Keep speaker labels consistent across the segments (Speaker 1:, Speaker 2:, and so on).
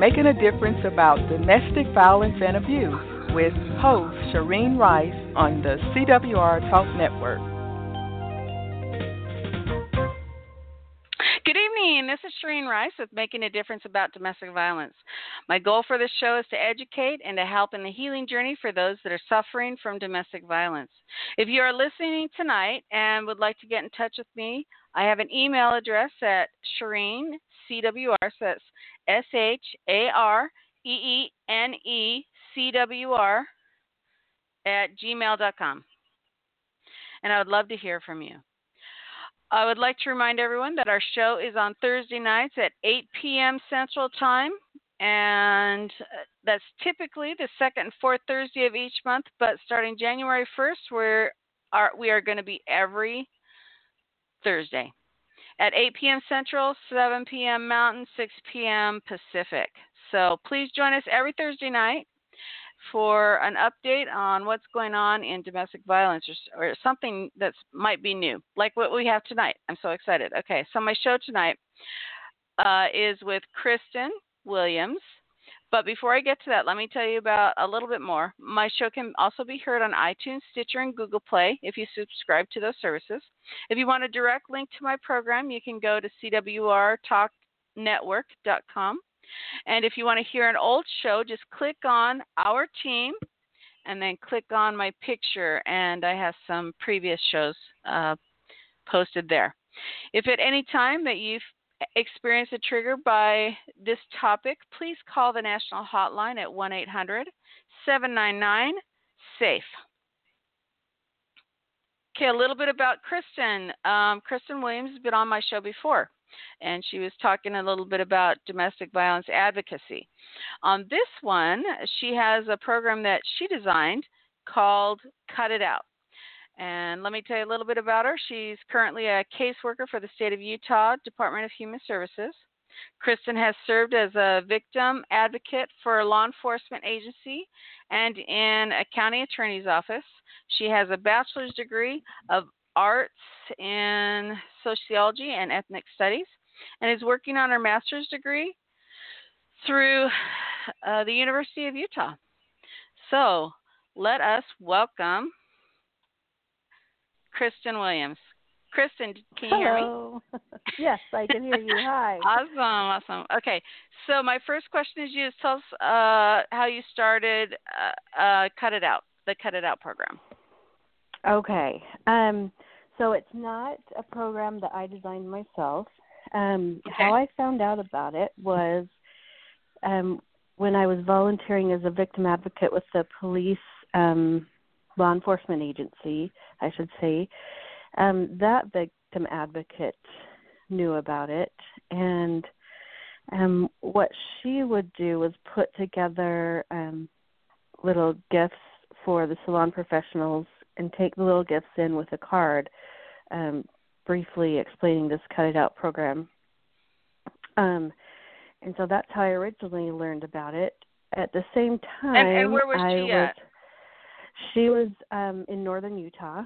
Speaker 1: Making a Difference About Domestic Violence and Abuse with host Shireen Rice on the CWR Talk Network.
Speaker 2: Good evening. This is Shireen Rice with Making a Difference About Domestic Violence. My goal for this show is to educate and to help in the healing journey for those that are suffering from domestic violence. If you are listening tonight and would like to get in touch with me, I have an email address at Shireen, C-W-R, so that's S-H-A-R-E-E-N-E-C-W-R at gmail.com. And I would love to hear from you. I would like to remind everyone that our show is on Thursday nights at 8 p.m. Central Time, and uh, that's typically the second and fourth Thursday of each month. But starting January 1st, we're are, we are going to be every Thursday at 8 p.m. Central, 7 p.m. Mountain, 6 p.m. Pacific. So please join us every Thursday night for an update on what's going on in domestic violence or, or something that might be new, like what we have tonight. I'm so excited. Okay, so my show tonight uh, is with Kristin Williams. But before I get to that, let me tell you about a little bit more. My show can also be heard on iTunes, Stitcher, and Google Play if you subscribe to those services. If you want a direct link to my program, you can go to cwrtalknetwork.com. And if you want to hear an old show, just click on our team and then click on my picture, and I have some previous shows uh, posted there. If at any time that you've experienced a trigger by this topic, please call the national hotline at 1 800 799 SAFE. Okay, a little bit about Kristin. Um, Kristin Williams has been on my show before and she was talking a little bit about domestic violence advocacy. On this one, she has a program that she designed called Cut It Out. And let me tell you a little bit about her. She's currently a caseworker for the state of Utah Department of Human Services. Kristin has served as a victim advocate for a law enforcement agency and in a county attorney's office. She has a bachelor's degree of arts in sociology and ethnic studies and is working on her master's degree through uh, the University of Utah. So let us welcome Kristin Williams. Kristin, can you
Speaker 3: Hello.
Speaker 2: hear
Speaker 3: me? yes, I can hear you. Hi.
Speaker 2: awesome, awesome. Okay, so my first question is you just tell us uh, how you started uh, uh, Cut It Out, the Cut It Out program.
Speaker 3: Okay. Um, so it's not a program that I designed myself. Um,
Speaker 2: okay.
Speaker 3: How I found out about it was um, when I was volunteering as a victim advocate with the police um, law enforcement agency, I should say. Um, that victim advocate knew about it, and um, what she would do was put together um, little gifts for the salon professionals and take the little gifts in with a card, um, briefly explaining this cut it out program. Um, and so that's how I originally learned about it. At the same time,
Speaker 2: and, and where was
Speaker 3: I
Speaker 2: she
Speaker 3: was,
Speaker 2: at?
Speaker 3: She was um, in northern Utah.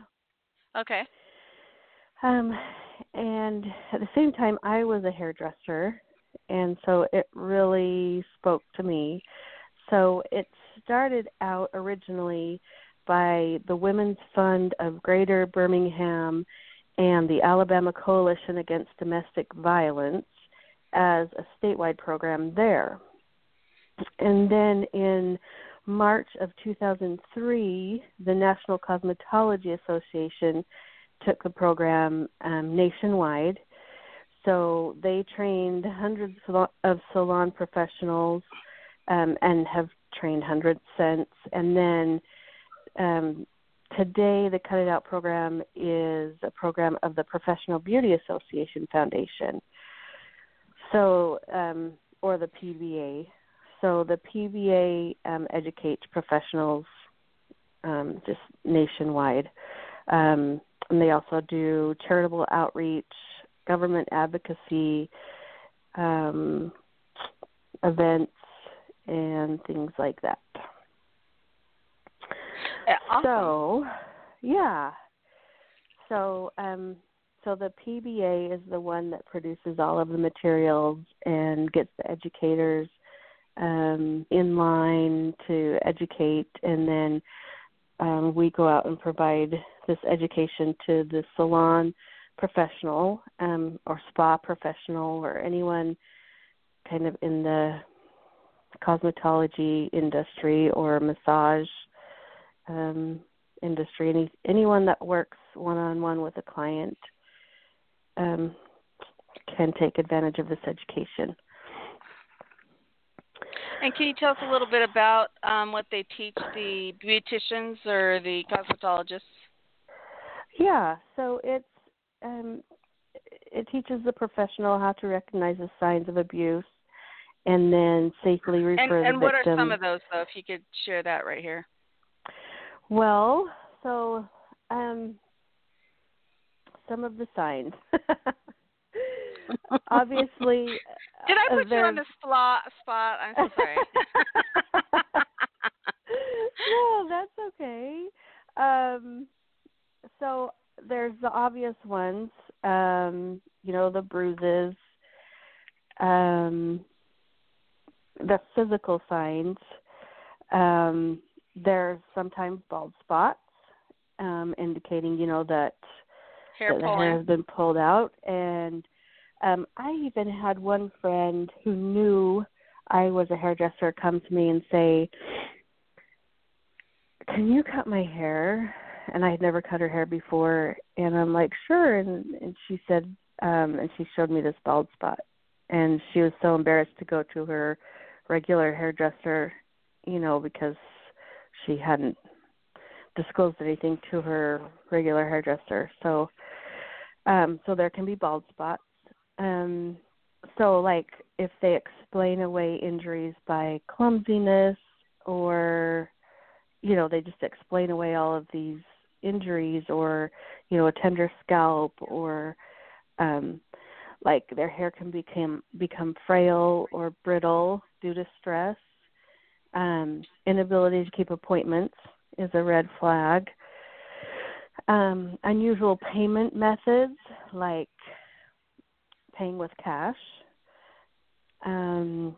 Speaker 2: Okay.
Speaker 3: Um, and at the same time, I was a hairdresser, and so it really spoke to me. So it started out originally by the Women's Fund of Greater Birmingham and the Alabama Coalition Against Domestic Violence as a statewide program there. And then in March of 2003, the National Cosmetology Association took the program um, nationwide. So they trained hundreds of salon professionals um, and have trained hundreds since. And then um, today, the Cut It Out program is a program of the Professional Beauty Association Foundation. So, um, or the PBA. So the PBA um, educates professionals um, just nationwide. Um, and they also do charitable outreach, government advocacy, um, events, and things like that.
Speaker 2: Awesome.
Speaker 3: So, yeah. So, um, so the PBA is the one that produces all of the materials and gets the educators um, in line to educate, and then um, we go out and provide this education to the salon professional um, or spa professional or anyone kind of in the cosmetology industry or massage um, industry. Any anyone that works one on one with a client um, can take advantage of this education.
Speaker 2: And can you tell us a little bit about um, what they teach the beauticians or the cosmetologists?
Speaker 3: Yeah, so it's um, it teaches the professional how to recognize the signs of abuse and then safely refer
Speaker 2: and, and
Speaker 3: the victim.
Speaker 2: what are some of those, though? If you could share that right here.
Speaker 3: Well, so um, some of the signs. Obviously,
Speaker 2: did I put you on the spot? Spot? I'm so sorry.
Speaker 3: no, that's okay. Um, so there's the obvious ones. Um, you know, the bruises, um, the physical signs. Um, there's sometimes bald spots, um, indicating, you know, that,
Speaker 2: hair
Speaker 3: that the hair has been pulled out. And um, I even had one friend who knew I was a hairdresser come to me and say, "Can you cut my hair?" And I had never cut her hair before, and I'm like, "Sure." And and she said, um, and she showed me this bald spot, and she was so embarrassed to go to her regular hairdresser, you know, because she hadn't disclosed anything to her regular hairdresser. So, um, so there can be bald spots. Um, so like if they explain away injuries by clumsiness or you know they just explain away all of these injuries or you know a tender scalp or um like their hair can become become frail or brittle due to stress. Um inability to keep appointments is a red flag. Um unusual payment methods like paying with cash. Um,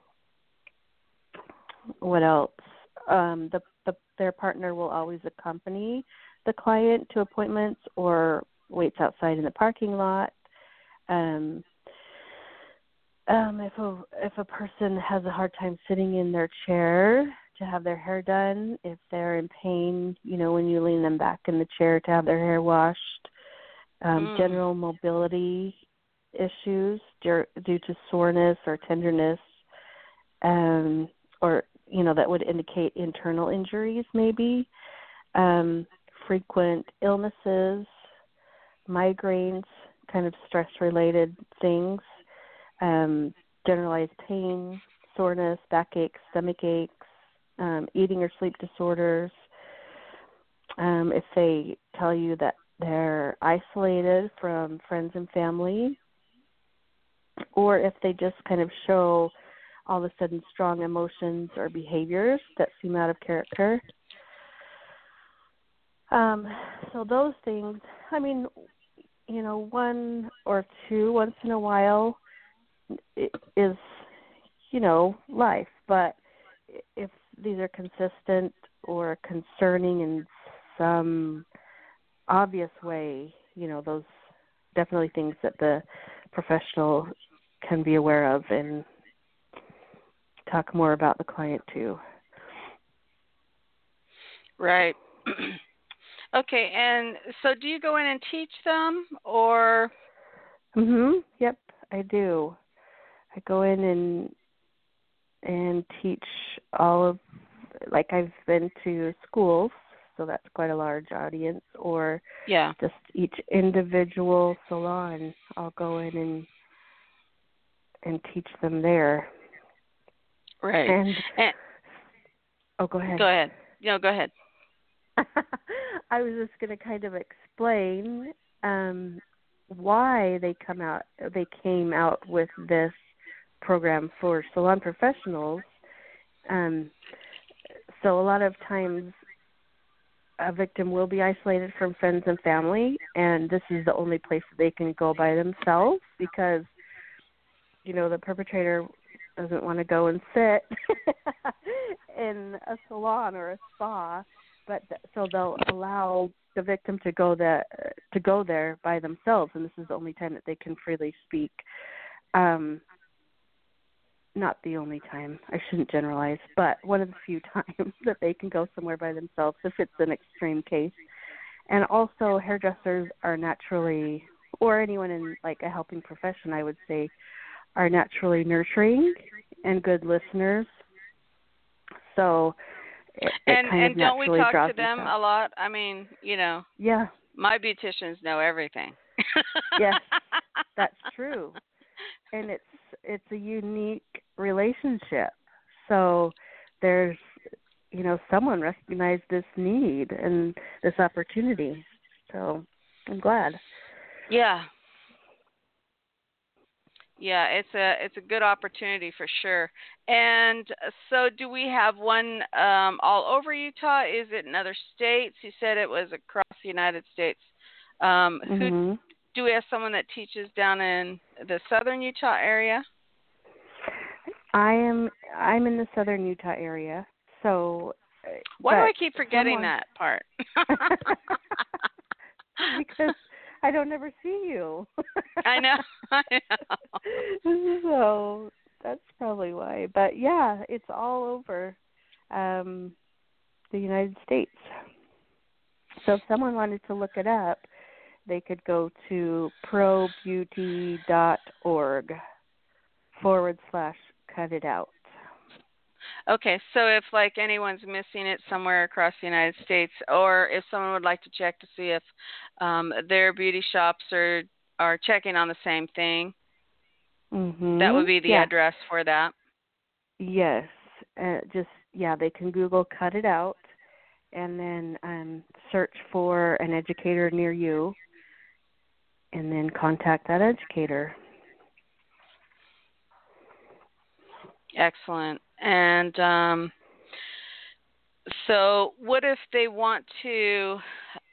Speaker 3: what else? Um, the, the their partner will always accompany the client to appointments or waits outside in the parking lot. Um, um, if a if a person has a hard time sitting in their chair to have their hair done, if they're in pain, you know, when you lean them back in the chair to have their hair washed, um,
Speaker 2: Mm.
Speaker 3: general mobility issues due, to soreness or tenderness, um, or you know that would indicate internal injuries, maybe um, frequent illnesses, migraines, kind of stress-related things, um, generalized pain, soreness, backaches, stomach aches, um, eating or sleep disorders. Um, if they tell you that they're isolated from friends and family, or if they just kind of show all of a sudden strong emotions or behaviors that seem out of character. Um, so those things, I mean, you know, one or two once in a while is, you know, life. But if these are consistent or concerning in some obvious way, you know, those definitely things that the professional can be aware of and talk more about the client too.
Speaker 2: Right. okay, and so do you go in and teach them or
Speaker 3: Mhm. Yep, I do. I go in and and teach all of like I've been to schools, so that's quite a large audience or
Speaker 2: yeah.
Speaker 3: just each individual salon. I'll go in and and teach them there.
Speaker 2: Right.
Speaker 3: And
Speaker 2: And,
Speaker 3: oh, go ahead.
Speaker 2: go ahead. No, go ahead.
Speaker 3: I was just going to kind of explain um, why they come out. They came out with this program for salon professionals. Um, so a lot of times, a victim will be isolated from friends and family, and this is the only place that they can go by themselves because, you know, the perpetrator doesn't want to go and sit in a salon or a spa, but so they'll allow the victim to go there to go there by themselves, and this is the only time that they can freely speak. Um, not the only time. I shouldn't generalize, but one of the few times that they can go somewhere by themselves if it's an extreme case. And also hairdressers are naturally or anyone in like a helping profession I would say are naturally nurturing and good listeners. So it,
Speaker 2: and
Speaker 3: it
Speaker 2: and don't we talk to them
Speaker 3: out.
Speaker 2: a lot? I mean, you know,
Speaker 3: Yeah,
Speaker 2: my beauticians know everything.
Speaker 3: Yes, that's true. and it's it's a unique relationship. So there's you know someone recognized this need and this opportunity. So I'm glad.
Speaker 2: Yeah. Yeah, it's a it's a good opportunity for sure. And so, do we have one um, all over Utah? Is it in other states? You said it was across the United States. Um, Who
Speaker 3: Mhm.
Speaker 2: do we have? Someone that teaches down in the southern Utah area?
Speaker 3: I am I'm in the southern Utah area. So uh,
Speaker 2: Why do I keep forgetting
Speaker 3: someone-
Speaker 2: that part?
Speaker 3: because I don't ever see you.
Speaker 2: I know. I know.
Speaker 3: so that's probably why. But yeah, it's all over um the United States. So if someone wanted to look it up, they could go to probeauty.org forward slash cut it out.
Speaker 2: Okay, so if like anyone's missing it somewhere across the United States, or if someone would like to check to see if um, their beauty shops are are checking on the same thing,
Speaker 3: Mm-hmm.
Speaker 2: that would be the
Speaker 3: yeah.
Speaker 2: address for that.
Speaker 3: Yes, uh, just yeah, they can Google "cut it out" and then um, search for an educator near you, and then contact that educator.
Speaker 2: Excellent. And um, so, what if they want to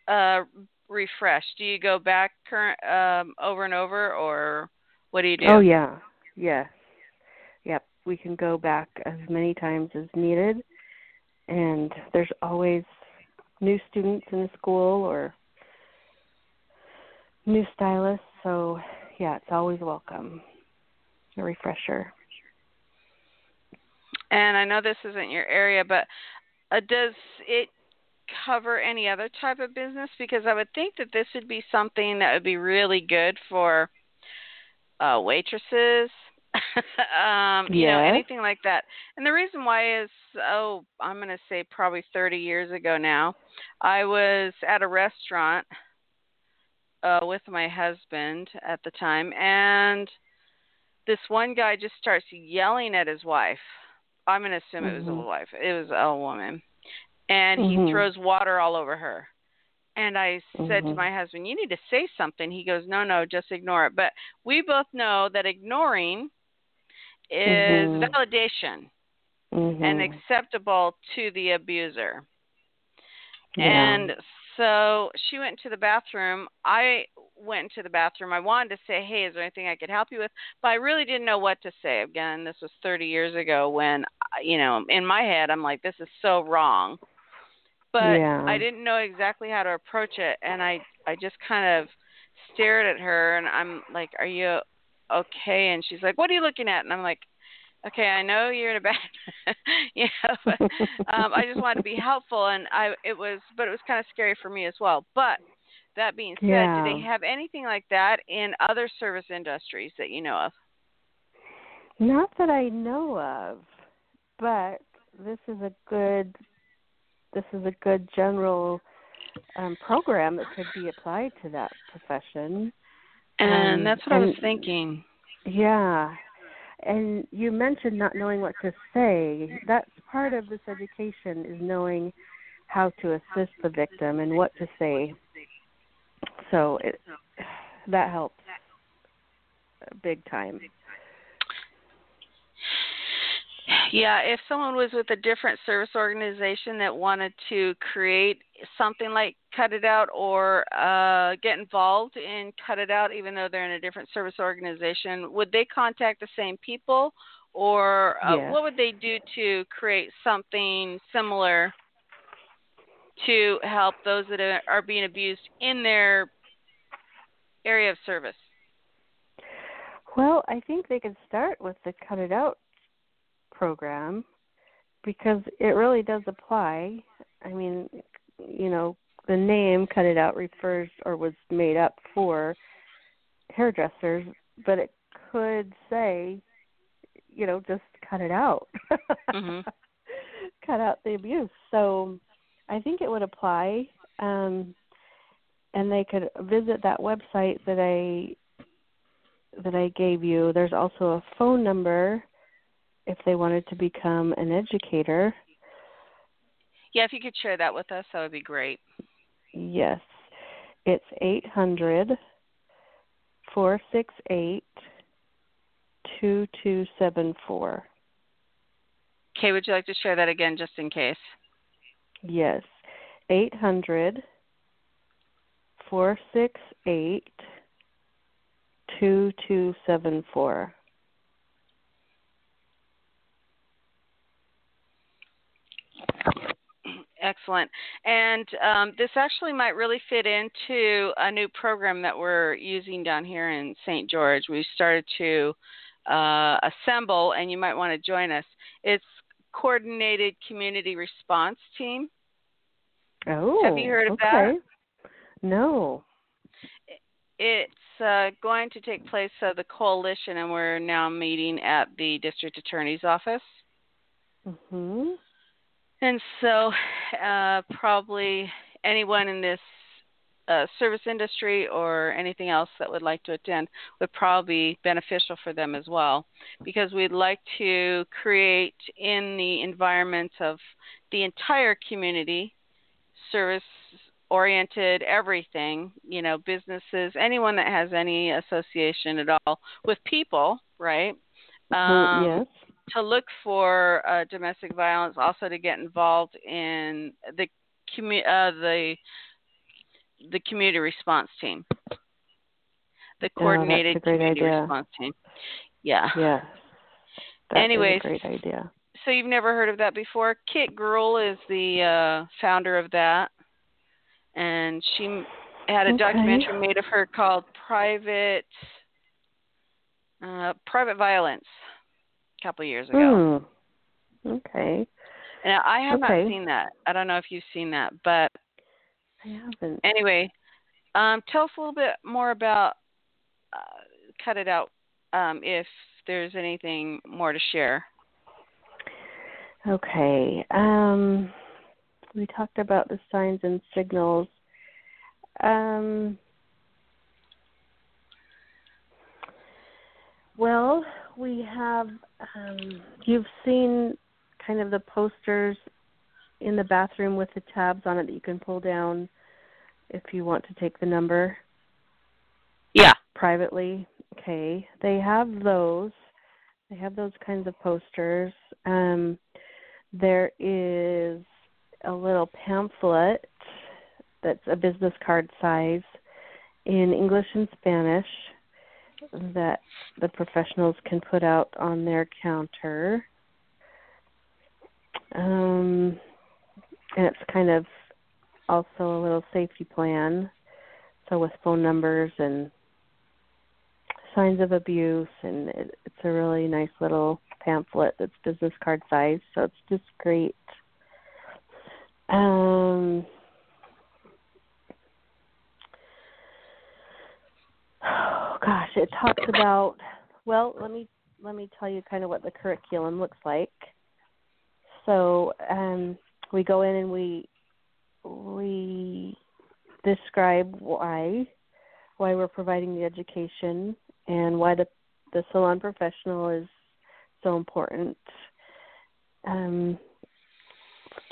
Speaker 2: uh, refresh? Do you go back current um, over and over, or what do you do?
Speaker 3: Oh yeah, yes, yep. We can go back as many times as needed, and there's always new students in the school or new stylists. So yeah, it's always welcome. A refresher.
Speaker 2: And I know this isn't your area, but uh, does it cover any other type of business? Because I would think that this would be something that would be really good for uh, waitresses, um, you know, anything like that. And the reason why is, oh, I'm going to say probably 30 years ago now, I was at a restaurant uh, with my husband at the time, and this one guy just starts yelling at his wife. I'm going to assume it was a
Speaker 3: Mhm.
Speaker 2: wife. It was a woman. And he
Speaker 3: Mhm.
Speaker 2: throws water all over her. And I said to
Speaker 3: Mhm.
Speaker 2: my husband, You need to say something. He goes, No, no, just ignore it. But we both know that ignoring is
Speaker 3: Mhm.
Speaker 2: validation
Speaker 3: Mm-hmm.
Speaker 2: and acceptable to the abuser.
Speaker 3: Yeah.
Speaker 2: And so she went to the bathroom. I went into the bathroom. I wanted to say, "Hey, is there anything I could help you with?" But I really didn't know what to say. Again, this was 30 years ago when, you know, in my head, I'm like, "This is so wrong." But
Speaker 3: Yeah.
Speaker 2: I didn't know exactly how to approach it, and I I just kind of stared at her, and I'm like, "Are you okay?" And she's like, "What are you looking at?" And I'm like, okay, I know you're in a bad, you know, but um, I just wanted to be helpful, and I it was, but it was kind of scary for me as well. But that being said,
Speaker 3: Yeah.
Speaker 2: do they have anything like that in other service industries that you know of?
Speaker 3: Not that I know of, but this is a good this is a good general um, program that could be applied to that profession.
Speaker 2: And
Speaker 3: Um,
Speaker 2: that's what I was thinking.
Speaker 3: Yeah. And you mentioned not knowing what to say. That's part of this education is knowing how to assist the victim and what to say. So it that helps big time.
Speaker 2: Yeah, if someone was with a different service organization that wanted to create something like Cut It Out or uh, get involved in Cut It Out, even though they're in a different service organization, would they contact the same people, or uh,
Speaker 3: Yes.
Speaker 2: what would they do to create something similar to help those that are being abused in their area of service?
Speaker 3: Well, I think they could start with the Cut It Out program because it really does apply. I mean, you know, the name Cut It Out refers or was made up for hairdressers, but it could say, you know, just cut it out.
Speaker 2: Mhm.
Speaker 3: cut out the abuse. So I think it would apply. Um and they could visit that website that I that I gave you. There's also a phone number if they wanted to become an educator.
Speaker 2: Yeah, if you could share that with us, that would be great.
Speaker 3: Yes. It's eight hundred four six eight two two seven four.
Speaker 2: Kay, would you like to share that again just in case?
Speaker 3: Yes. Eight hundred four six eight two two seven four.
Speaker 2: Excellent. And um, this actually might really fit into a new program that we're using down here in St. George. We've started to uh, assemble, and you might want to join us. It's Coordinated Community Response Team.
Speaker 3: Oh.
Speaker 2: Have you heard of
Speaker 3: okay. No.
Speaker 2: It's uh, going to take place of the coalition, and we're now meeting at the district attorney's office.
Speaker 3: Mhm.
Speaker 2: And so, uh, probably anyone in this uh, service industry or anything else that would like to attend would probably be beneficial for them as well, because we'd like to create in the environment of the entire community service oriented everything you know businesses anyone that has any association at all with people right um,
Speaker 3: yes.
Speaker 2: to look for uh, domestic violence, also to get involved in the commu- uh, the the community response team, the coordinated
Speaker 3: Oh,
Speaker 2: community
Speaker 3: idea.
Speaker 2: response team. Yeah.
Speaker 3: Yes. That is
Speaker 2: Anyways.
Speaker 3: a great idea.
Speaker 2: So you've never heard of that before? Kit Gruhl is the uh, founder of that, and she had a
Speaker 3: Okay.
Speaker 2: documentary made of her called "Private uh, Private Violence" a couple years ago.
Speaker 3: Hmm. Okay.
Speaker 2: And I have
Speaker 3: Okay.
Speaker 2: not seen that. I don't know if you've seen that, but
Speaker 3: I haven't.
Speaker 2: anyway, um, tell us a little bit more about uh, cut it out. Um, if there's anything more to share.
Speaker 3: Okay. Um we talked about the signs and signals. Um well, we have um you've seen kind of the posters in the bathroom with the tabs on it that you can pull down if you want to take the number.
Speaker 2: Yeah.
Speaker 3: privately. Okay, they have those. They have those kinds of posters. Um, there is a little pamphlet that's a business card size in English and Spanish that the professionals can put out on their counter. Um, and it's kind of also a little safety plan. So with phone numbers and signs of abuse, and it, it's a really nice little pamphlet that's business card size. So it's just great. Um, oh gosh, it talks about. Well, let me let me tell you kind of what the curriculum looks like. So um, we go in and we we describe why why we're providing the education and why the the salon professional is so important um,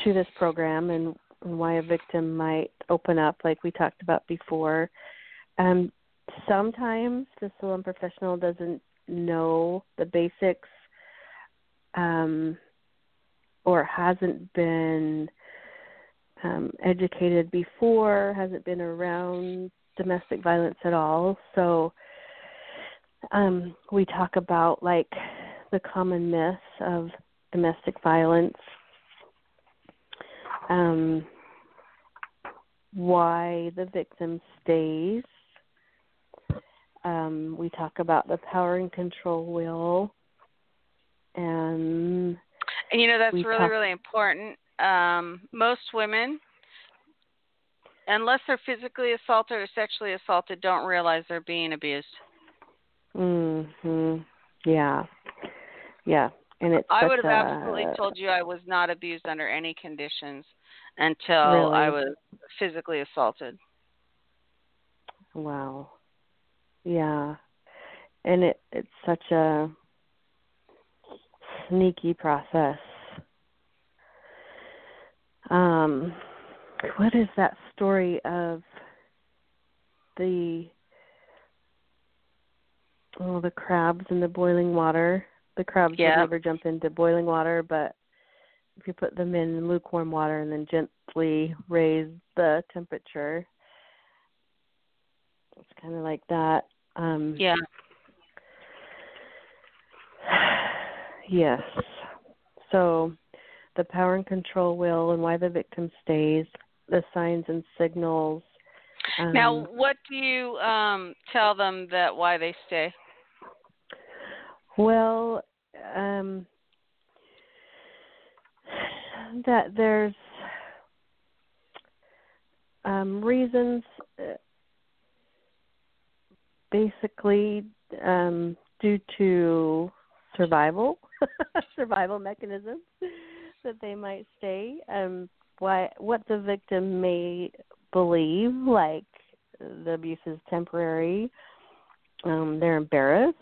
Speaker 3: to this program and, why a victim might open up like we talked about before. Um, sometimes the salon professional doesn't know the basics um, or hasn't been um, educated before, hasn't been around domestic violence at all. So um, we talk about like the common myths of domestic violence, um, why the victim stays. Um, we talk about the power and control wheel, and
Speaker 2: and you know that's really
Speaker 3: talk-
Speaker 2: really important. Um, most women, unless they're physically assaulted or sexually assaulted, don't realize they're being abused.
Speaker 3: Mhm. Yeah. Yeah. And it's
Speaker 2: I would have
Speaker 3: a,
Speaker 2: absolutely told you I was not abused under any conditions until I was physically assaulted.
Speaker 3: Wow. Yeah. And it it's such a sneaky process. Um what is that story of the oh the crabs in the boiling water? The crabs
Speaker 2: Yeah.
Speaker 3: would never jump into boiling water, but if you put them in lukewarm water and then gently raise the temperature, it's kind of like that. Um,
Speaker 2: Yeah.
Speaker 3: Yes. So, the power and control wheel and why the victim stays, the signs and signals. Um,
Speaker 2: now, what do you um tell them that why they stay?
Speaker 3: Well, um, that there's um, reasons, uh, basically um, due to survival, survival mechanisms that they might stay. Um, why what the victim may believe, like the abuse is temporary. Um, they're embarrassed.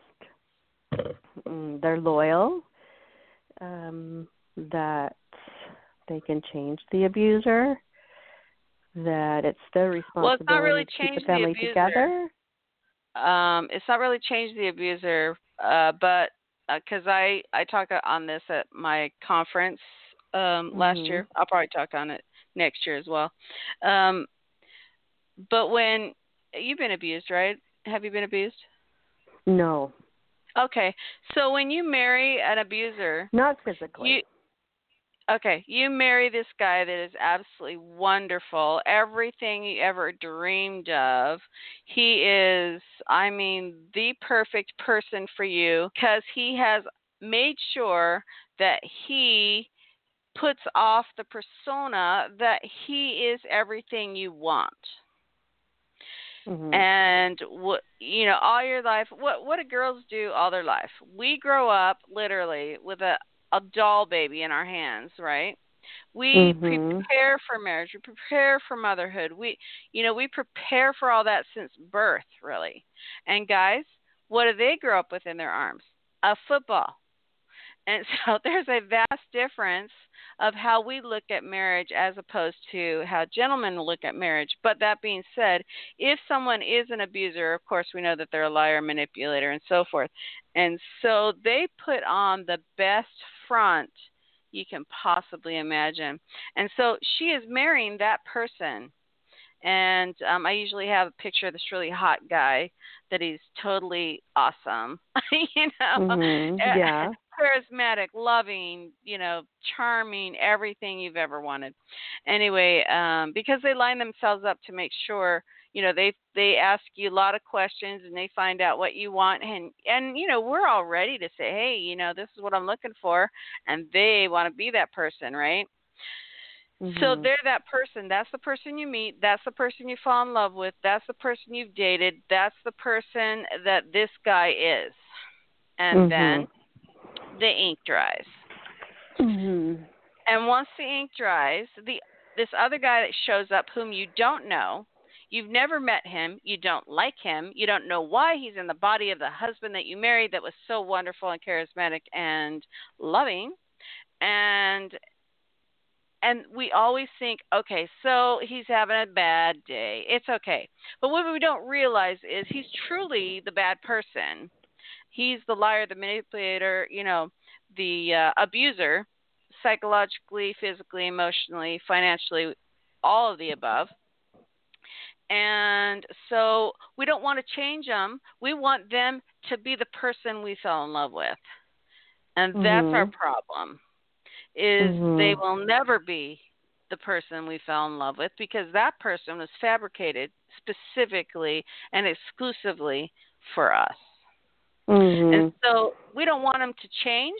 Speaker 3: Mm, they're loyal. Um, that they can change the abuser. That it's their responsibility
Speaker 2: Well, it's not really
Speaker 3: to keep the
Speaker 2: the
Speaker 3: family
Speaker 2: abuser.
Speaker 3: together.
Speaker 2: um, it's not really change the abuser, uh, but because I I talk on this at my conference um, last
Speaker 3: Mhm.
Speaker 2: year, I'll probably talk on it next year as well. Um, but when you've been abused, right? Have you been abused?
Speaker 3: No,
Speaker 2: Okay, so when you marry an abuser,
Speaker 3: not physically.
Speaker 2: you okay, you marry this guy that is absolutely wonderful, everything you ever dreamed of. He is, I mean, the perfect person for you because he has made sure that he puts off the persona that he is everything you want
Speaker 3: Mhm.
Speaker 2: and what you know all your life what what do girls do all their life? We grow up literally with a a doll baby in our hands right? We
Speaker 3: Mhm.
Speaker 2: prepare for marriage. We prepare for motherhood. We you know we prepare for all that since birth really. And guys what do they grow up with in their arms? A football. And so there's a vast difference of how we look at marriage as opposed to how gentlemen look at marriage. But that being said, if someone is an abuser, of course, we know that they're a liar, manipulator, and so forth. And so they put on the best front you can possibly imagine. And so she is marrying that person. And um, I usually have a picture of this really hot guy that he's totally awesome. you know,
Speaker 3: Mhm. Yeah.
Speaker 2: Charismatic, loving, you know, charming, everything you've ever wanted. Anyway, um, because they line themselves up to make sure, you know, they they ask you a lot of questions and they find out what you want and and you know, we're all ready to say, "Hey, you know, this is what I'm looking for." And they want to be that person, right? So
Speaker 3: Mhm.
Speaker 2: they're that person. That's the person you meet. That's the person you fall in love with. That's the person you've dated. That's the person that this guy is. And then the ink dries.
Speaker 3: Mhm.
Speaker 2: And once the ink dries, the this other guy that shows up whom you don't know, you've never met him, you don't like him, you don't know why he's in the body of the husband that you married that was so wonderful and charismatic and loving. And and we always think, okay, so he's having a bad day. It's okay. But what we don't realize is he's truly the bad person. He's the liar, the manipulator, you know, the uh, abuser, psychologically, physically, emotionally, financially, all of the above. And so we don't want to change them. We want them to be the person we fell in love with. And mm-hmm. that's our mm-hmm. problem. Is mm-hmm. they will never be the person we fell in love with because that person was fabricated specifically and exclusively for us. Mm-hmm. And so we don't want him to change.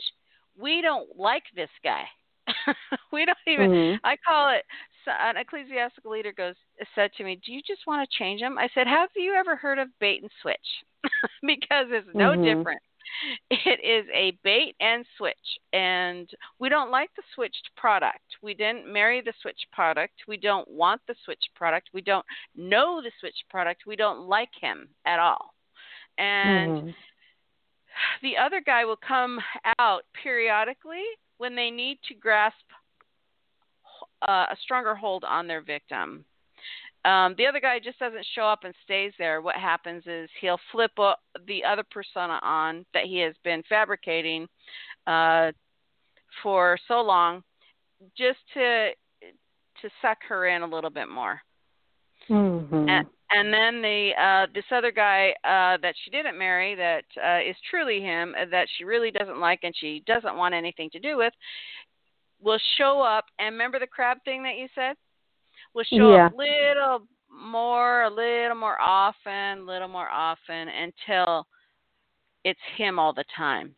Speaker 2: We don't like this guy. we don't even. Mm-hmm. I call it. An ecclesiastical leader goes said to me, "Do you just want to change him?" I said, "Have you ever heard of bait and switch?" because it's no mm-hmm. different. It is a bait and switch, and we don't like the switched product. We didn't marry the switched product. We don't want the switched product. We don't know the switched product. We don't like him at all. And mm-hmm. The other guy will come out periodically when they need to grasp uh, a stronger hold on their victim. Um, the other guy just doesn't show up and stays there. What happens is he'll flip the other persona on that he has been fabricating uh, for so long, just to to suck her in a little bit more.
Speaker 3: Mm-hmm.
Speaker 2: And, and then the uh, this other guy uh, that she didn't marry, that uh, is truly him, uh, that she really doesn't like and she doesn't want anything to do with, will show up. And remember the crab thing that you said? Will show
Speaker 3: yeah.
Speaker 2: up little more, a little more often, little more often until it's him all the time.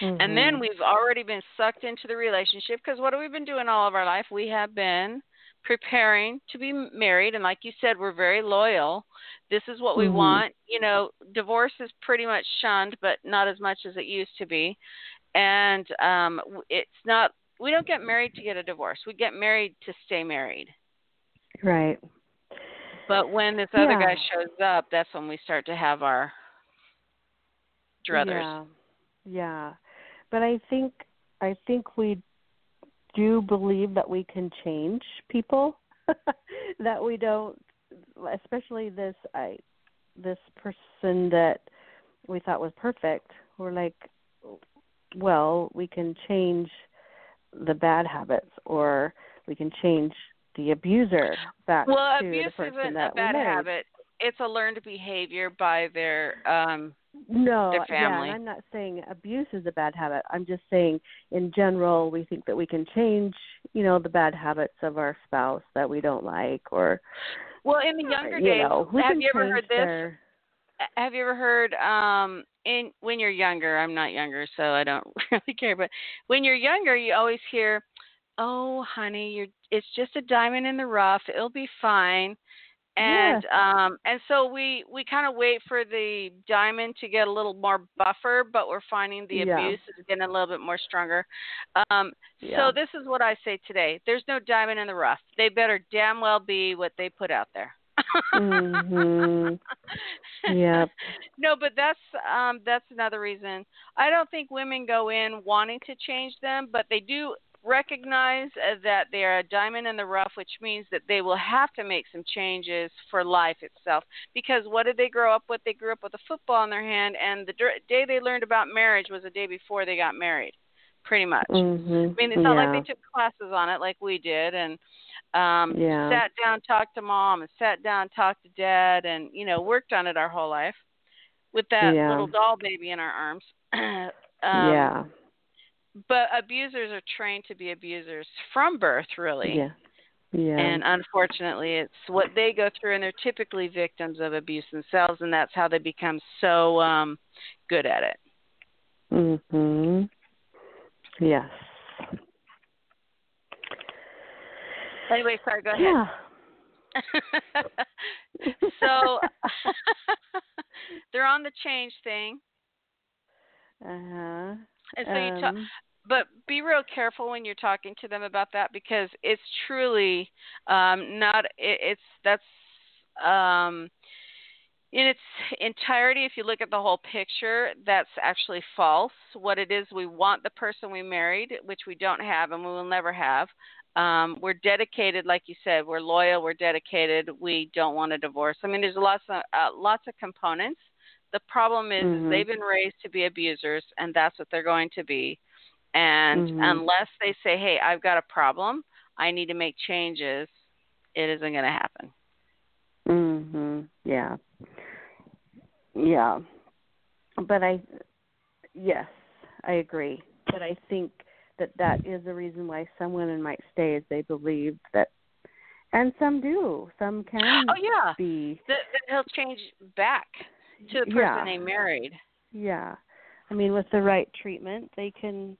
Speaker 2: Mm-hmm. And then we've already been sucked into the relationship because what have we been doing all of our life? We have been preparing to be married and like you said we're very loyal. This is what we mm-hmm. want. You know divorce is pretty much shunned but not as much as it used to be. And um it's not we don't get married to get a divorce. We get married to stay married.
Speaker 3: Right.
Speaker 2: But when this other yeah. guy shows up that's when we start to have our druthers.
Speaker 3: Yeah. Yeah. But i think i think we do you believe that we can change people that we don't especially this i this person that we thought was perfect we're like well we can change the bad habits or we can change the abuser back
Speaker 2: well,
Speaker 3: to
Speaker 2: abuse
Speaker 3: the person
Speaker 2: isn't
Speaker 3: that
Speaker 2: a bad habit. It's a learned behavior by their um
Speaker 3: no,
Speaker 2: their family.
Speaker 3: yeah, I'm not saying abuse is a bad habit. I'm just saying in general we think that we can change, you know, the bad habits of our spouse that we don't like or
Speaker 2: Well, in the younger
Speaker 3: you
Speaker 2: days,
Speaker 3: know,
Speaker 2: have you ever heard this?
Speaker 3: Their...
Speaker 2: Have you ever heard um in when you're younger, I'm not younger so I don't really care, but when you're younger you always hear, "Oh, honey, you're it's just a diamond in the rough. It'll be fine." And yeah. um and so we we kind of wait for the diamond to get a little more buffer but we're finding the
Speaker 3: yeah.
Speaker 2: abuse is getting a little bit more stronger um
Speaker 3: yeah.
Speaker 2: so this is what i say today there's no diamond in the rough they better damn well be what they put out there
Speaker 3: mhm yep
Speaker 2: no but that's um that's another reason i don't think women go in wanting to change them but they do recognize uh, that they are a diamond in the rough, which means that they will have to make some changes for life itself. Because what did they grow up with? They grew up with a football in their hand, and the day they learned about marriage was the day before they got married, pretty much.
Speaker 3: Mm-hmm. I
Speaker 2: mean, it's not
Speaker 3: yeah.
Speaker 2: like they took classes on it like we did, and um
Speaker 3: yeah.
Speaker 2: sat down, talked to mom, and sat down, talked to dad, and you know worked on it our whole life with that
Speaker 3: yeah.
Speaker 2: little doll baby in our arms.
Speaker 3: um,
Speaker 2: yeah but abusers are trained to be abusers from birth, really.
Speaker 3: Yeah. Yeah.
Speaker 2: And unfortunately, it's what they go through, and they're typically victims of abuse themselves, and that's how they become so um, good at it.
Speaker 3: Mm Mhm. Yes.
Speaker 2: Anyway, sorry. Go ahead.
Speaker 3: Yeah.
Speaker 2: so they're on the change thing.
Speaker 3: Uh huh.
Speaker 2: And so you talk,
Speaker 3: um,
Speaker 2: but be real careful when you're talking to them about that because it's truly um, not. It, it's that's um, in its entirety. If you look at the whole picture, that's actually false. What it is, we want the person we married, which we don't have and we will never have. Um, we're dedicated, like you said, we're loyal, we're dedicated. We don't want a divorce. I mean, there's lots of uh, lots of components the problem is,
Speaker 3: mm-hmm.
Speaker 2: is they've been raised to be abusers, and that's what they're going to be. And
Speaker 3: mm-hmm.
Speaker 2: unless they say, "Hey, I've got a problem. I need to make changes," it isn't going to happen.
Speaker 3: Mhm. Yeah. Yeah. But I yes, I agree. But I think that that is the reason why some women might stay is they believe that and some do. Some can
Speaker 2: Oh yeah.
Speaker 3: be
Speaker 2: That, that he'll change back to the person
Speaker 3: Yeah.
Speaker 2: they married.
Speaker 3: Yeah. I mean with the right treatment, they can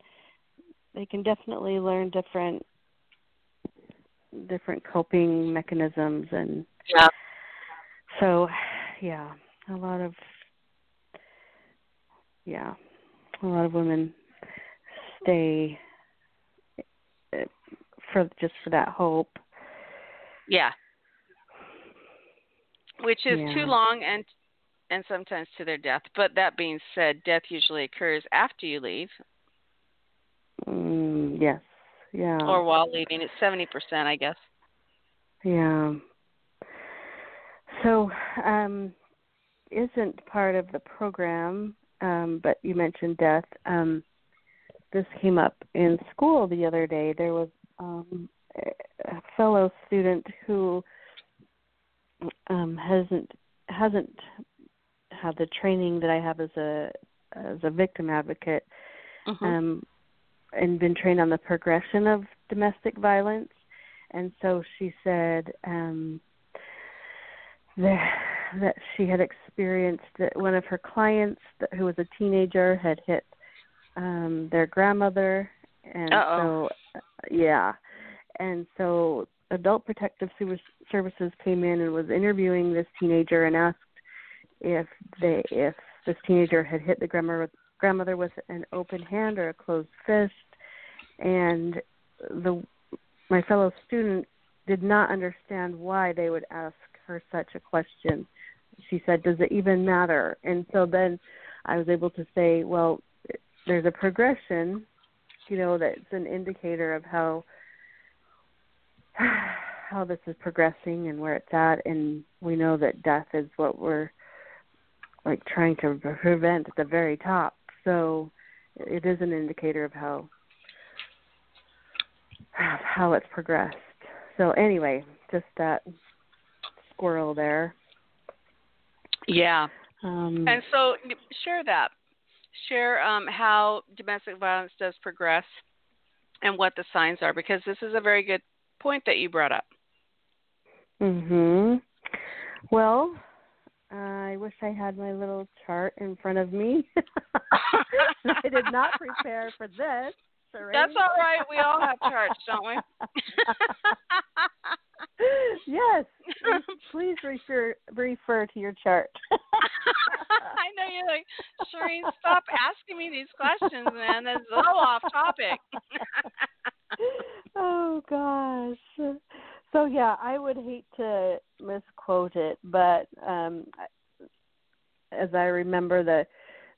Speaker 3: they can definitely learn different different coping mechanisms and
Speaker 2: Yeah.
Speaker 3: so yeah, a lot of yeah, a lot of women stay for just for that hope.
Speaker 2: Yeah. Which is
Speaker 3: Yeah.
Speaker 2: too long and and sometimes to their death. But that being said, death usually occurs after you leave
Speaker 3: Mm, yes. Yeah.
Speaker 2: or while leaving. It's seventy percent, I guess.
Speaker 3: Yeah. So, um, isn't part of the program, um, but you mentioned death. Um, this came up in school the other day. There was um, a fellow student who um, hasn't hasn't had the training that I have as a as a victim advocate
Speaker 2: Mhm.
Speaker 3: um, and been trained on the progression of domestic violence. And so she said um, that, that she had experienced that one of her clients, that, who was a teenager, had hit um, their grandmother, and
Speaker 2: Uh-oh.
Speaker 3: so yeah, and so Adult Protective Services came in and was interviewing this teenager and asked if they if this teenager had hit the grandmother grandmother with an open hand or a closed fist. And the my fellow student did not understand why they would ask her such a question. She said does it even matter? And so then i was able to say well there's a progression you know that's an indicator of how how this is progressing and where it's at. And we know that death is what we're like trying to prevent at the very top so it is an indicator of how how it's progressed so anyway just that squirrel there
Speaker 2: Yeah.
Speaker 3: um
Speaker 2: And so share that. Share um, how domestic violence does progress and what the signs are because this is a very good point that you brought up.
Speaker 3: Mhm. Well, I wish I had my little chart in front of me. I did not prepare for this. Sheree.
Speaker 2: That's all right. We all have charts, don't we?
Speaker 3: yes. Please refer refer to your chart.
Speaker 2: I know you're like, Shareen, stop asking me these questions, man. That's so off topic.
Speaker 3: oh gosh. So yeah, I would hate to misquote it, but um as I remember the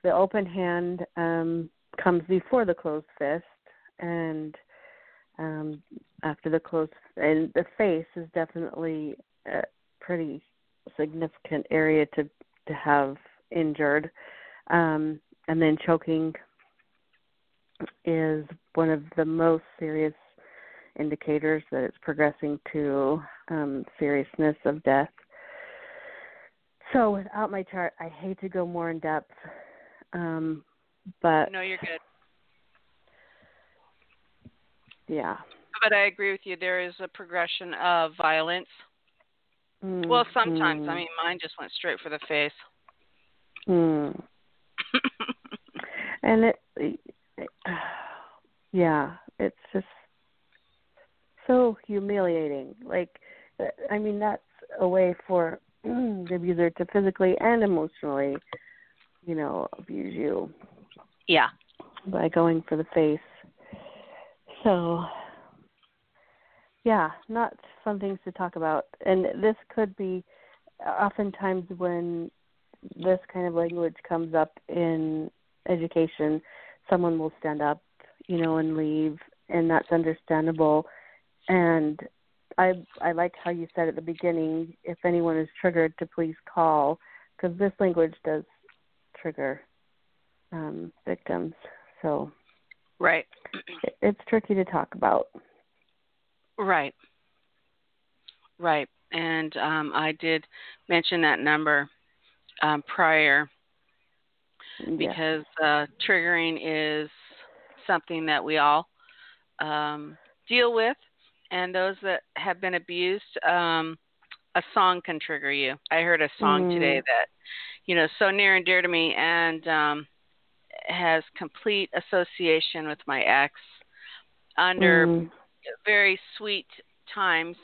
Speaker 3: the open hand um comes before the closed fist and um after the closed and the face is definitely a pretty significant area to to have injured. Um and then choking is one of the most serious indicators that it's progressing to um, seriousness of death. So without my chart, I hate to go more in depth, um, but
Speaker 2: No, you're good.
Speaker 3: yeah.
Speaker 2: But I agree with you. There is a progression of violence. Well, sometimes. I
Speaker 3: Mhm.
Speaker 2: mean, mine just went straight for the face.
Speaker 3: Mm. and it, it, yeah, it's just so humiliating. Like, uh, I mean, that's a way for the abuser to physically and emotionally, you know, abuse you
Speaker 2: yeah.
Speaker 3: by going for the face. So, yeah, not fun things to talk about. And this could be uh, oftentimes when this kind of language comes up in education, someone will stand up, you know, and leave, and that's understandable. And I I like how you said at the beginning, if anyone is triggered, to please call, because this language does trigger um, victims. So
Speaker 2: Right.
Speaker 3: it, it's tricky to talk about.
Speaker 2: Right. Right. And um, I did mention that number um, prior because uh, triggering is something that we all um, deal with. And those that have been abused, um, a song can trigger you. I heard a song
Speaker 3: mm.
Speaker 2: today that, you know, so near and dear to me and um, has complete association with my ex under
Speaker 3: mm.
Speaker 2: very sweet times.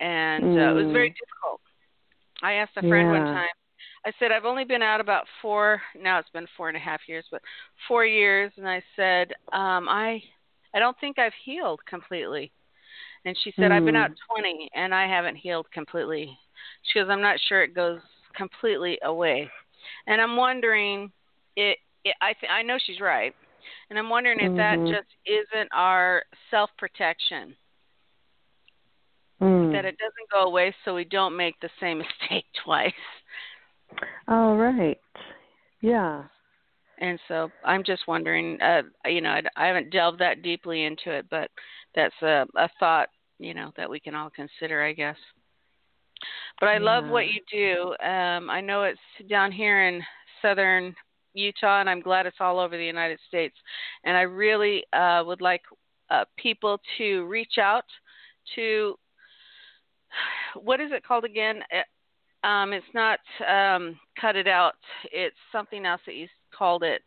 Speaker 2: And mm. uh, it was very
Speaker 3: Mm.
Speaker 2: difficult. I asked a friend one time, I said, I've only been out about four, now it's been four and a half years, but four years. And I said, um, I, I don't think I've healed completely. And she said, I've been out
Speaker 3: Mm.
Speaker 2: 20 and I haven't healed completely. She goes, I'm not sure it goes completely away. And I'm wondering, it, it I, th- I know she's right. And I'm wondering if that
Speaker 3: Mhm.
Speaker 2: just isn't our self protection,
Speaker 3: Mm.
Speaker 2: that it doesn't go away so we don't make the same mistake twice.
Speaker 3: All right. Yeah.
Speaker 2: And so I'm just wondering, uh, you know, I, I haven't delved that deeply into it, but that's a, a thought, you know, that we can all consider, I guess. But I love what you do. Um, I know it's down here in southern Utah, and I'm glad it's all over the United States. And I really uh, would like uh, people to reach out to what is it called again? Um, it's not um, cut it out. It's something else that you called it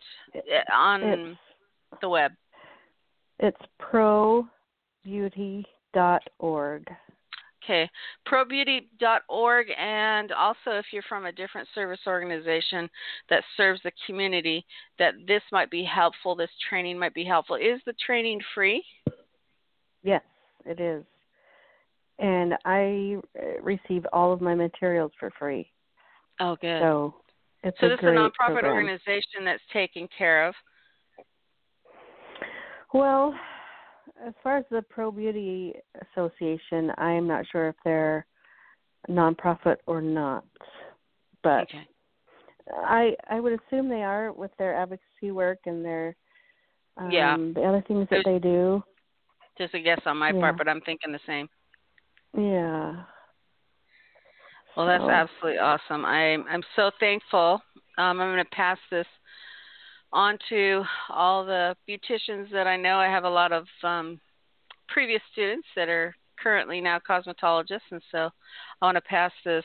Speaker 2: on
Speaker 3: It's
Speaker 2: the web.
Speaker 3: it's probeauty.org.
Speaker 2: Okay, probeauty.org, and also if you're from a different service organization that serves the community, that this might be helpful. This training might be helpful. Is the training free?
Speaker 3: Yes, it is. And I uh, receive all of my materials for free.
Speaker 2: Oh, good.
Speaker 3: So it's
Speaker 2: So
Speaker 3: a
Speaker 2: this is a nonprofit
Speaker 3: program.
Speaker 2: organization that's taken care of.
Speaker 3: Well, as far as the Pro Beauty Association, I am not sure if they're nonprofit or not, but
Speaker 2: Okay.
Speaker 3: I I would assume they are with their advocacy work and their um,
Speaker 2: Yeah.
Speaker 3: the other things that they do.
Speaker 2: Just a guess on my
Speaker 3: Yeah.
Speaker 2: part, but I'm thinking the same.
Speaker 3: Yeah.
Speaker 2: Well, that's
Speaker 3: So-
Speaker 2: absolutely awesome. I'm I'm so thankful. Um, I'm going to pass this on to all the beauticians that I know. I have a lot of um, previous students that are currently now cosmetologists, and so I want to pass this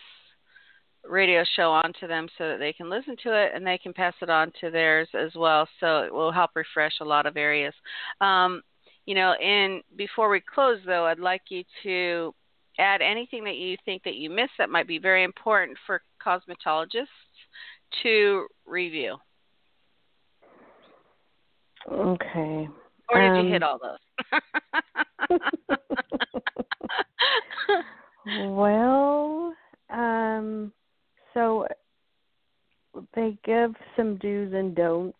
Speaker 2: radio show on to them so that they can listen to it and they can pass it on to theirs as well. So it will help refresh a lot of areas. Um, you know, and before we close, though, I'd like you to add anything that you think that you missed that might be very important for cosmetologists to review.
Speaker 3: Okay.
Speaker 2: Or did
Speaker 3: Um,
Speaker 2: you hit all those?
Speaker 3: well, um, so they give some do's and don'ts.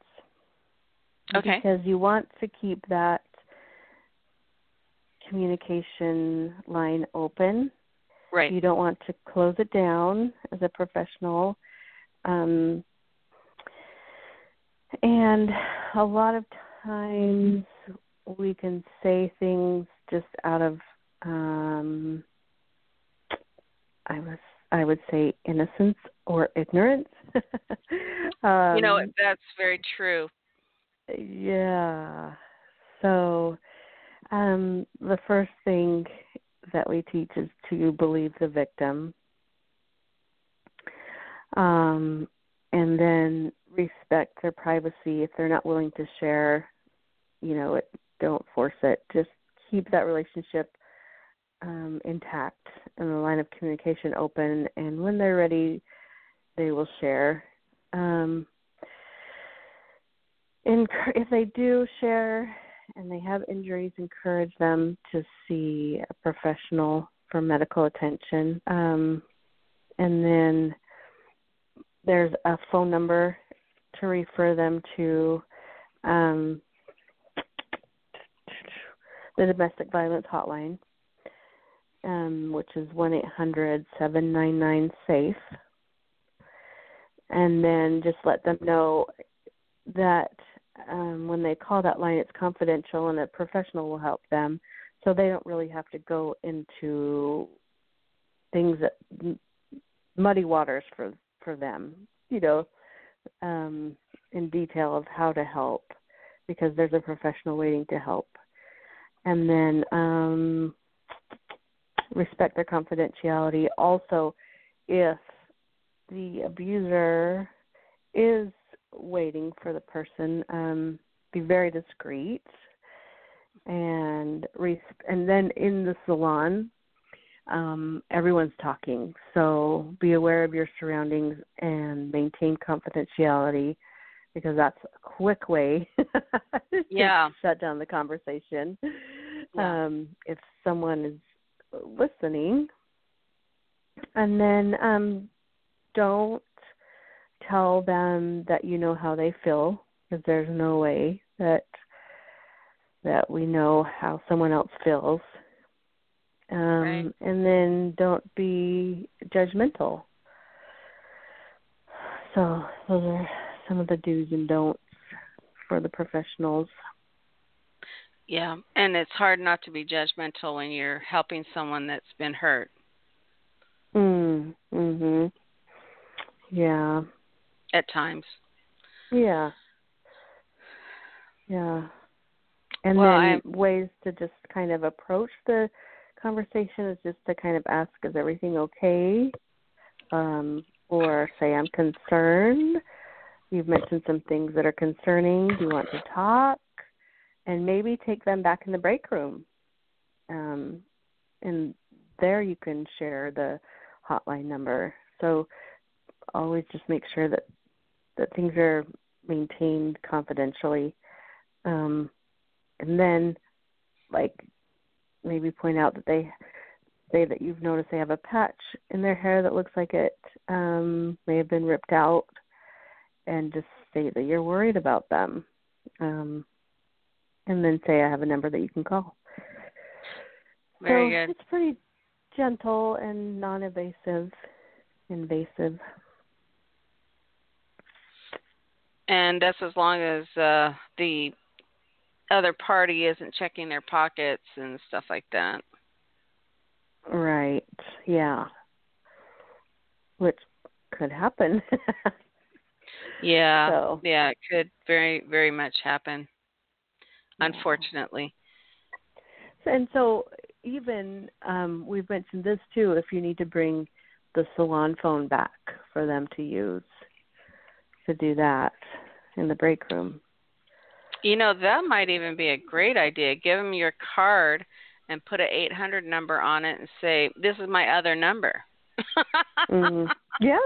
Speaker 2: Okay.
Speaker 3: Because you want to keep that communication line open.
Speaker 2: right.
Speaker 3: You don't want to close it down as a professional. Um, and a lot of times we can say things just out of um I was I would say innocence or ignorance. um,
Speaker 2: you know, that's very true.
Speaker 3: yeah. So um the first thing that we teach is to believe the victim. Um and then respect their privacy if they're not willing to share, you know, it don't force it. Just keep that relationship um intact and the line of communication open and when they're ready they will share. Um and if they do share and they have injuries, encourage them to see a professional for medical attention. Um, and then there's a phone number to refer them to um, the domestic violence hotline, um, which is one eight hundred seven nine nine safe. And then just let them know that um, when they call that line, it's confidential and a professional will help them. So they don't really have to go into things that muddy waters for for them you know um in detail of how to help because there's a professional waiting to help and then um respect their confidentiality also if the abuser is waiting for the person um be very discreet and and then in the salon um, everyone's talking so be aware of your surroundings and maintain confidentiality because that's a quick way
Speaker 2: yeah.
Speaker 3: to shut down the conversation yeah. um, if someone is listening and then um, don't tell them that you know how they feel because there's no way that that we know how someone else feels. Um, right. And then don't be judgmental. So those are some of the do's and don'ts for the professionals.
Speaker 2: Yeah, and it's hard not to be judgmental when you're helping someone that's been hurt.
Speaker 3: Mm. Mhm. Yeah.
Speaker 2: At times.
Speaker 3: Yeah. Yeah. And
Speaker 2: well,
Speaker 3: then
Speaker 2: I'm...
Speaker 3: ways to just kind of approach the conversation is just to kind of ask, is everything okay? Um, or say, I'm concerned. You've mentioned some things that are concerning. Do you want to talk? And maybe take them back in the break room. Um, and there you can share the hotline number. So always just make sure that that things are maintained confidentially. Um, and then like maybe point out that they say that you've noticed they have a patch in their hair that looks like it um may have been ripped out and just say that you're worried about them. Um and then say i have a number that you can call.
Speaker 2: Very
Speaker 3: so
Speaker 2: good.
Speaker 3: it's pretty gentle and non invasive invasive
Speaker 2: and that's as long as uh the other party isn't checking their pockets and stuff like that.
Speaker 3: Right. Yeah. Which could happen.
Speaker 2: yeah.
Speaker 3: So.
Speaker 2: Yeah, it could very very much happen. Unfortunately.
Speaker 3: And so even um we've mentioned this too if you need to bring the salon phone back for them to use to do that in the break room.
Speaker 2: You know, that might even be a great idea. Give them your card and put a 800 number on it and say, "This is my other number."
Speaker 3: mm, yeah.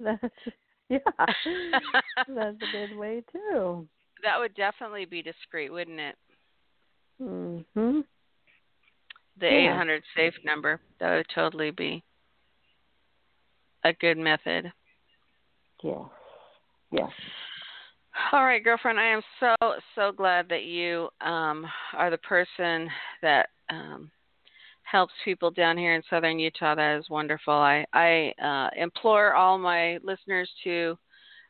Speaker 3: That's yeah. That's a good way too.
Speaker 2: That would definitely be discreet, wouldn't it?
Speaker 3: Mm hmm.
Speaker 2: The
Speaker 3: yeah.
Speaker 2: 800 safe number. That would totally be a good method.
Speaker 3: Yeah. Yeah.
Speaker 2: All right, girlfriend. I am so so glad that you um, are the person that um, helps people down here in southern Utah. That is wonderful. I I uh, implore all my listeners to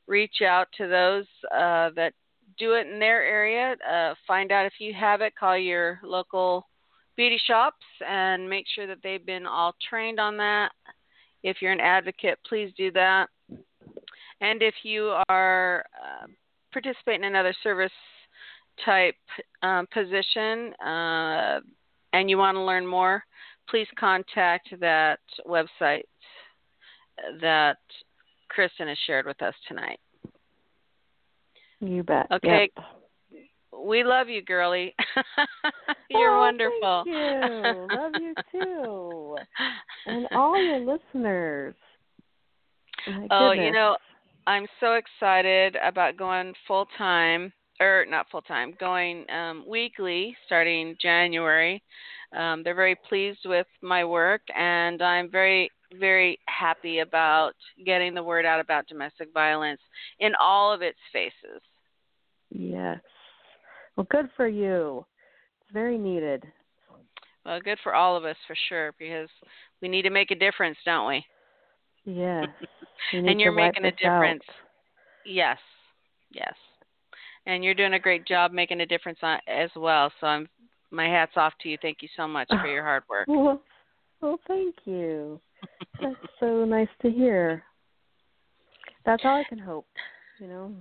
Speaker 2: reach out to those uh, that do it in their area. Uh, find out if you have it. Call your local beauty shops and make sure that they've been all trained on that. If you're an advocate, please do that. And if you are uh, participate in another service type um, position uh, and you want to learn more, please contact that website that Kristin has shared with us tonight.
Speaker 3: You bet.
Speaker 2: Okay.
Speaker 3: Yep.
Speaker 2: We love you, girlie. You're
Speaker 3: oh,
Speaker 2: wonderful.
Speaker 3: Thank you. love you too. And all your listeners.
Speaker 2: Oh, you know, I'm so excited about going full time, or not full time, going um, weekly starting January. Um, they're very pleased with my work, and I'm very, very happy about getting the word out about domestic violence in all of its faces.
Speaker 3: Yes. Well, good for you. It's very needed.
Speaker 2: Well, good for all of us for sure, because we need to make a difference, don't we?
Speaker 3: Yes. You
Speaker 2: and you're making a difference.
Speaker 3: Out.
Speaker 2: Yes. Yes. And you're doing a great job making a difference on, as well. So I'm my hats off to you. Thank you so much for your hard work.
Speaker 3: Well, Well, thank you. That's so nice to hear. That's all I can hope, you know.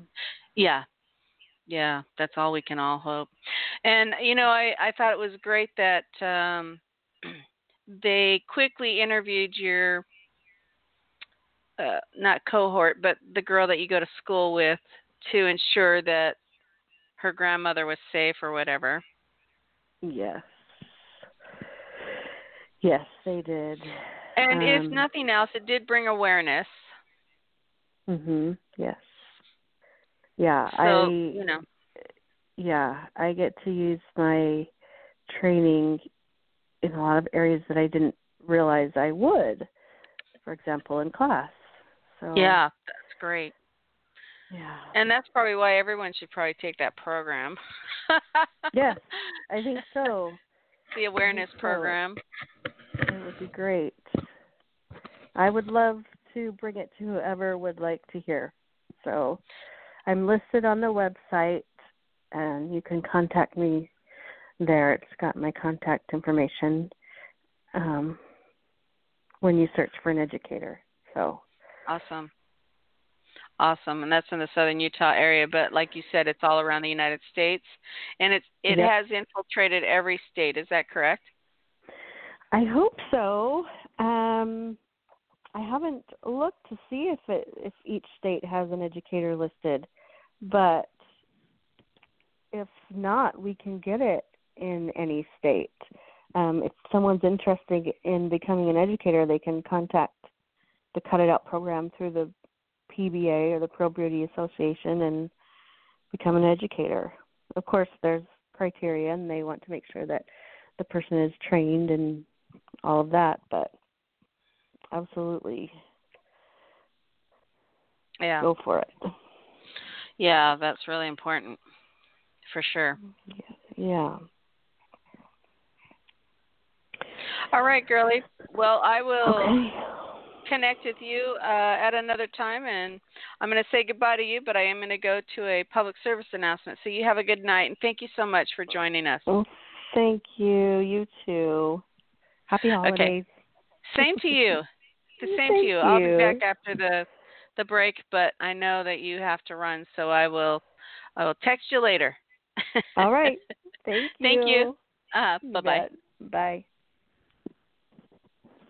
Speaker 2: Yeah. Yeah, that's all we can all hope. And you know, I I thought it was great that um they quickly interviewed your uh, not cohort, but the girl that you go to school with to ensure that her grandmother was safe or whatever.
Speaker 3: Yes. Yes, they did.
Speaker 2: And
Speaker 3: um,
Speaker 2: if nothing else, it did bring awareness.
Speaker 3: Mhm. Yes. Yeah,
Speaker 2: so,
Speaker 3: I
Speaker 2: you know.
Speaker 3: Yeah, I get to use my training in a lot of areas that I didn't realize I would. For example, in class. So
Speaker 2: Yeah, that's great.
Speaker 3: Yeah.
Speaker 2: And that's probably why everyone should probably take that program.
Speaker 3: yes, I think so.
Speaker 2: The awareness
Speaker 3: so.
Speaker 2: program.
Speaker 3: It would be great. I would love to bring it to whoever would like to hear. So I'm listed on the website and you can contact me there. It's got my contact information um, when you search for an educator. So
Speaker 2: awesome. Awesome, and that's in the southern Utah area. But like you said, it's all around the United States, and it's it
Speaker 3: yep.
Speaker 2: has infiltrated every state. Is that correct?
Speaker 3: I hope so. Um, I haven't looked to see if it if each state has an educator listed, but if not, we can get it in any state. Um, if someone's interested in becoming an educator, they can contact the Cut It Out program through the PBA or the Pro Beauty Association and become an educator. Of course, there's criteria, and they want to make sure that the person is trained and all of that. But absolutely,
Speaker 2: yeah,
Speaker 3: go for it.
Speaker 2: Yeah, that's really important, for sure.
Speaker 3: Yeah.
Speaker 2: All right, girlie. Well, I will.
Speaker 3: Okay
Speaker 2: connect with you uh, at another time, and I'm going to say goodbye to you, but I am going to go to a public service announcement. So you have a good night, and thank you so much for joining us.
Speaker 3: Oh, thank you. You too. Happy holidays.
Speaker 2: Okay. Same to you. The same
Speaker 3: thank
Speaker 2: to you. I'll be back after the the break, but I know that you have to run, so I will I will text you later.
Speaker 3: All right. Thank you.
Speaker 2: Thank you. Uh, bye bye.
Speaker 3: Bye.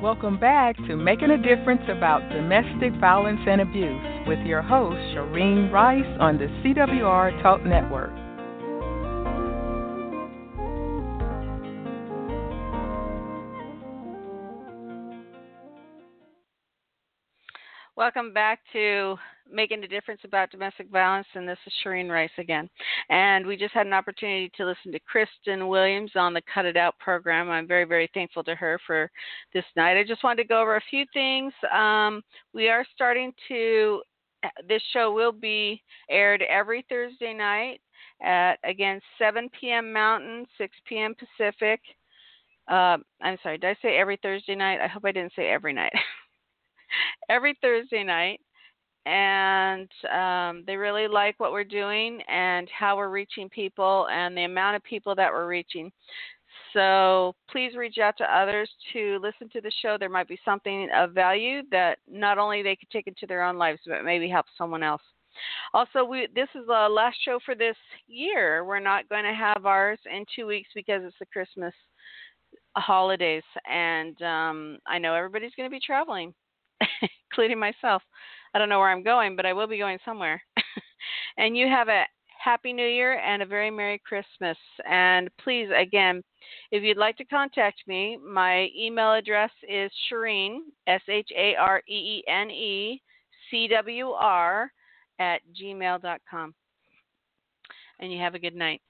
Speaker 1: Welcome back to Making a Difference About Domestic Violence and Abuse with your host, Shareen Rice on the CWR Talk Network.
Speaker 2: Welcome back to Making a Difference About Domestic Violence, and this is Shareen Rice again. And we just had an opportunity to listen to Kristin Williams on the Cut It Out program. I'm very, very thankful to her for this night. I just wanted to go over a few things. Um, we are starting to, this show will be aired every Thursday night at, again, 7 p.m. Mountain, 6 p.m. Pacific. Uh, I'm sorry, did I say every Thursday night? I hope I didn't say every night. every Thursday night, and um, they really like what we're doing and how we're reaching people and the amount of people that we're reaching. So please reach out to others to listen to the show. There might be something of value that not only they could take into their own lives, but maybe help someone else. Also, we this is the last show for this year. We're not going to have ours in two weeks because it's the Christmas holidays, and um, I know everybody's going to be traveling, including myself. I don't know where I'm going, but I will be going somewhere. and you have a happy new year and a very merry Christmas. And please, again, if you'd like to contact me, my email address is Shareen S H A R E E N E C W R at gmail.com. And you have a good night.